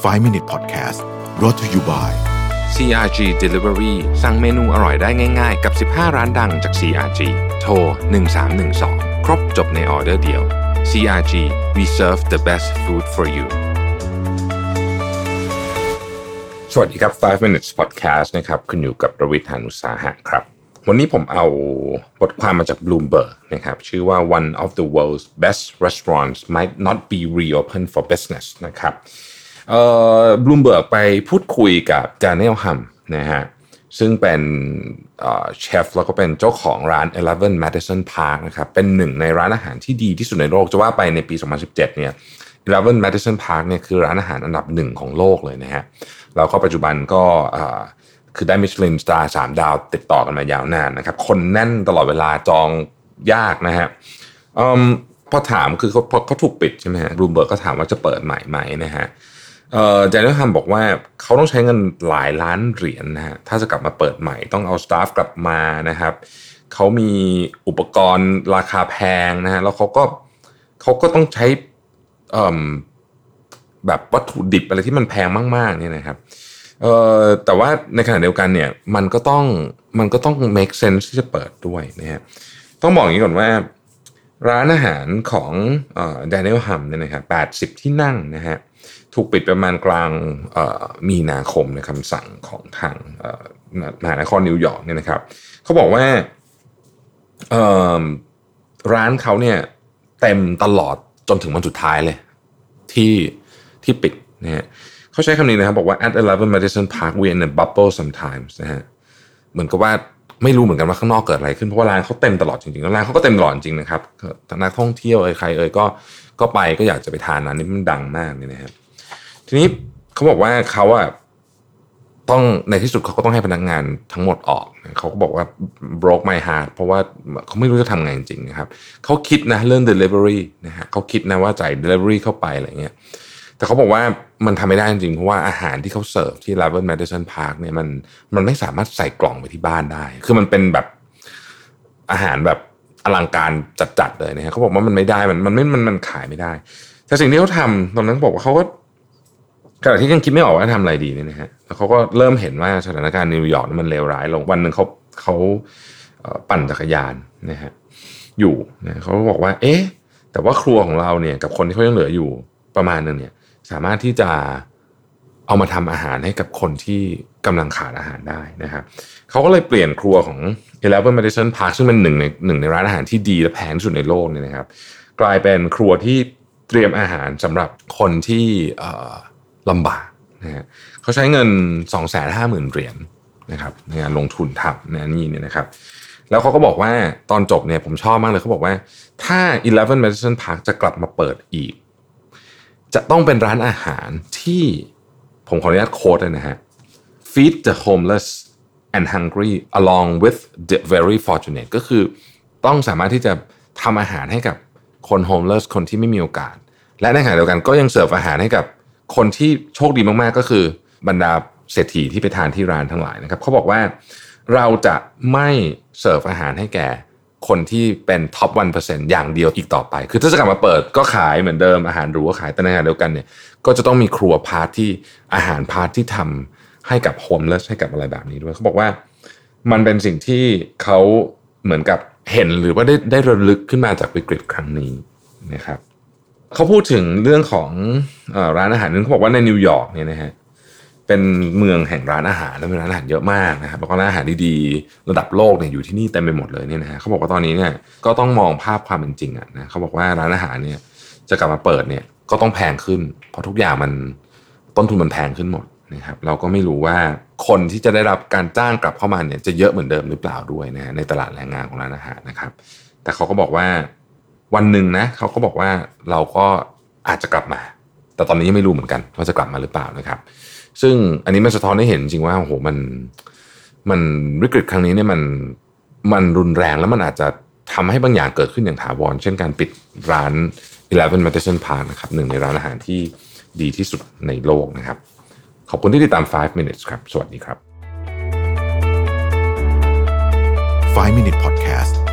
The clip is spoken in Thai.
5 Minute Podcast brought to you by CRG Delivery สั่งเมนูอร่อยได้ง่าย ๆ กับ 15 ร้านดังจาก CRG โทร 1312 ครบจบในออเดอร์เดียว CRG we serve the best food for you สวัสดีครับ 5 minutes podcast นะครับ คุณอยู่กับประวิทยานุสาหะครับ วันนี้ผมเอาบทความมาจาก Bloomberg นะครับ ชื่อว่า one of the world's best restaurants might not be reopened for business นะครับ บลูมเบิร์กไปพูดคุยกับจา n เนลฮัมนะฮะซึ่งเป็นเชฟแล้วก็เป็นเจ้าของร้าน Eleven Madison Park นะครับเป็นหนึ่งในร้านอาหารที่ดีที่สุดในโลก จะว่าไปในปี 2017 เนี่ย Eleven Madison Park เนี่ยคือร้านอาหารอันดับหนึ่งของโลกเลยนะฮะแล้วก็ปัจจุบันก็คือได้มิชลินสตาร์สามดาวติดต่อกันมายาวนานนะครับ คนแน่นตลอดเวลาจองยากนะฮะพอถามคือเขาเขาถูกปิดใช่ไหมฮะบลูมเบิร์กก็ถามว่าจะเปิดใหม่ไหมนะฮะเเจนนี่ฮัมบอกว่าเขาต้องใช้เงินหลายล้านเหรียญนะฮะถ้าจะกลับมาเปิดใหม่ต้องเอาสตาฟกลับมานะครับเขามีอุปกรณ์ราคาแพงนะฮะแล้วเขาก็เขาก็ต้องใช้แบบวัตถุดิบอะไรที่มันแพงมากๆเนี่ยนะครับแต่ว่าในขณะเดียวกันเนี่ยมันก็ต้องมันก็ต้อง make sense ที่จะเปิดด้วยนะฮะต้องบอกอย่างนี้ก่อนว่าร้านอาหารของเอ่อ Daniel Hum เนี่ยนะครับ80ที่นั่งนะฮะ ถูกปิดประมาณกลางมีนาคมในคำสั่งของทางมหานครนิวยอร์กเนี่ยนะครับเขาบอกว่าร้านเขาเนี่ยเต็มตลอดจนถึงวันสุดท้ายเลย ที่ที่ปิดนะฮะเขาใช้คำนี้นะครับบอกว่า at 11 Madison Park we in a bubble sometimes นะฮะเหมือนกับว่าไม่รู้เหมือนกันว่าข้างนอกเกิดอะไรขึ้นเพราะว่าร้านเขาเต็มตลอดจริงๆแล้วร้านเขาก็เต็มตลอดจริงนะครับนักท่องเที่ยวเอ่ยใครเอ่ยก็ก็ไปก็อยากจะไปทานร้านนี้มันดังมากนี่นะครับ ทีนี้เขาบอกว่าเขาอะต้องในที่สุดเขาก็ต้องให้พนักงานทั้งหมดออก เขาก็บอกว่า broke my heart เพราะว่าเขาไม่รู้จะทำไงจริงๆนะครับเขาคิดนะเรื่อง delivery นะฮะเขาคิดนะว่าจ่าย delivery เข้าไปอะไรเงี้ยแต่เขาบอกว่ามันทำไม่ได้จริงเพราะว่าอาหารที่เขาเสิร์ฟที่ l a v e n Madison Park เนี่ยมันมันไม่สามารถใส่กล่องไปที่บ้านได้ คือมันเป็นแบบอาหารแบบอลังการจัดๆเลยนะฮะเขาบอกว่ามันไม่ได้มันมันไม่มันมันขายไม่ได้ แต่สิ่งที่เขาทำตอนนั้นบอกว่าเขาก็ ขณะที่ยังคิดไม่ออกว่าทำอะไรดีเนี่ยนะฮะแล้วเขาก็เริ่มเห็นว่าสถานการณ์นิวยอร์กมันเลวร้ายลงวันหนึ่งเขาเขาปั่นจักรยานนะฮะอยู่นะเขาบอกว่า เอ๊ะ แต่ว่าครัวของเราเนี่ยกับคนที่เขายังเหลืออยู่ประมาณนึงเนี่ย สามารถที่จะเอามาทำอาหารให้กับคนที่กำลังขาดอาหารได้นะครับเขาก็เลยเปลี่ยนครัวของ Eleven Madison Park ซึ่งเป็นหนึ่งในหนึ่งในร้านอาหารที่ดีและแพงที่สุดในโลกเนี่ยนะครับ กลายเป็นครัวที่เตรียมอาหารสำหรับคนที่ ลำบากนะฮะเขาใช้เงิน 2 5 0 0 0 0เหรียญนะครับในการลงทุนทำนะนี่เนี่ยนะครับ แล้วเขาก็บอกว่าตอนจบเนี่ยผมชอบมากเลยเขาบอกว่าถ้า Eleven Madison Park จะกลับมาเปิดอีก จะต้องเป็นร้านอาหารที่ผมขออนุญาตโค้ดเลยนะฮะ feed the homeless and hungry along with the very fortunate ก็คือต้องสามารถที่จะทำอาหารให้กับคน homeless คนที่ไม่มีโอกาส และในขณะเดียวกันก็ยังเสิร์ฟอาหารให้กับ คนที่โชคดีมากๆก็คือบรรดาเศรษฐีที่ไปทานที่ร้านทั้งหลายนะครับเขาบอกว่าเราจะไม่เสิร์ฟอาหารให้แก่คนที่เป็น top one per อย่างเดียวอีกต่อไป คือถ้าจะกลับมาเปิดก็ขายเหมือนเดิมอาหารหรูก็ขายแต่ในขณะเดียวกันเนี่ยก็จะต้องมีครัว part ที่อาหาร part ที่ทำให้กับ homeless ให้กับอะไรแบบนี้ด้วยเขาบอกว่ามันเป็นสิ่งที่เขาเหมือนกับเห็นหรือว่าได้ได้ระลึกขึ้นมาจากวิกฤตครั้งนี้นะครับ เขาพูดถึงเรื่องของอร้านอาหารนึงเขาบอกว่าในนิวยอร์กเนี่ยนะฮะเป็นเมืองแห่งร้านอาหารและมีร้านอาหารเยอะมากนะครับแล้วก็ร้านอาหารดีๆระดับโลกเนี่ยอยู่ที่นี่เต็มไปหมดเลยเนี่ยนะฮะเขาบอกว่าตอนนี้เนี่ยก็ต้องมองภาพความเป็นจริงอะนะเขาบอกว่าร้านอาหารเนี่ยจะกลับมาเปิดเนี่ยก็ต้องแพงขึ้น เพราะทุกอย่างมันต้นทุนมันแพงขึ้นหมดนะครับเราก็ไม่รู้ว่าคนที่จะได้รับการจ้างกลับเข้ามาเนี่ยจะเยอะเหมือนเดิมหรือเปล่าด้วยนะในตลาดแรงงานของร้านอาหารนะครับ แต่เขาก็บอกว่า วันหนึ่งนะเขาก็บอกว่าเราก็อาจจะกลับมา แต่ตอนนี้ยังไม่รู้เหมือนกันว่าจะกลับมาหรือเปล่านะครับ ซึ่งอันนี้มันสะท้อนให้เห็นจริงว่าโอ้โหมันมันวิกฤตครั้งนี้เนี่ยมันมันรุนแรงแล้วมันอาจจะทำให้บางอย่างเกิดขึ้นอย่างถาวร เช่นการปิดร้าน Eleven Madison Park นะครับหนึ่งในร้านอาหารที่ดีที่สุดในโลกนะครับ ขอบคุณที่ติดตาม 5 minutes ครับ สวัสดีครับ 5 Minute Podcast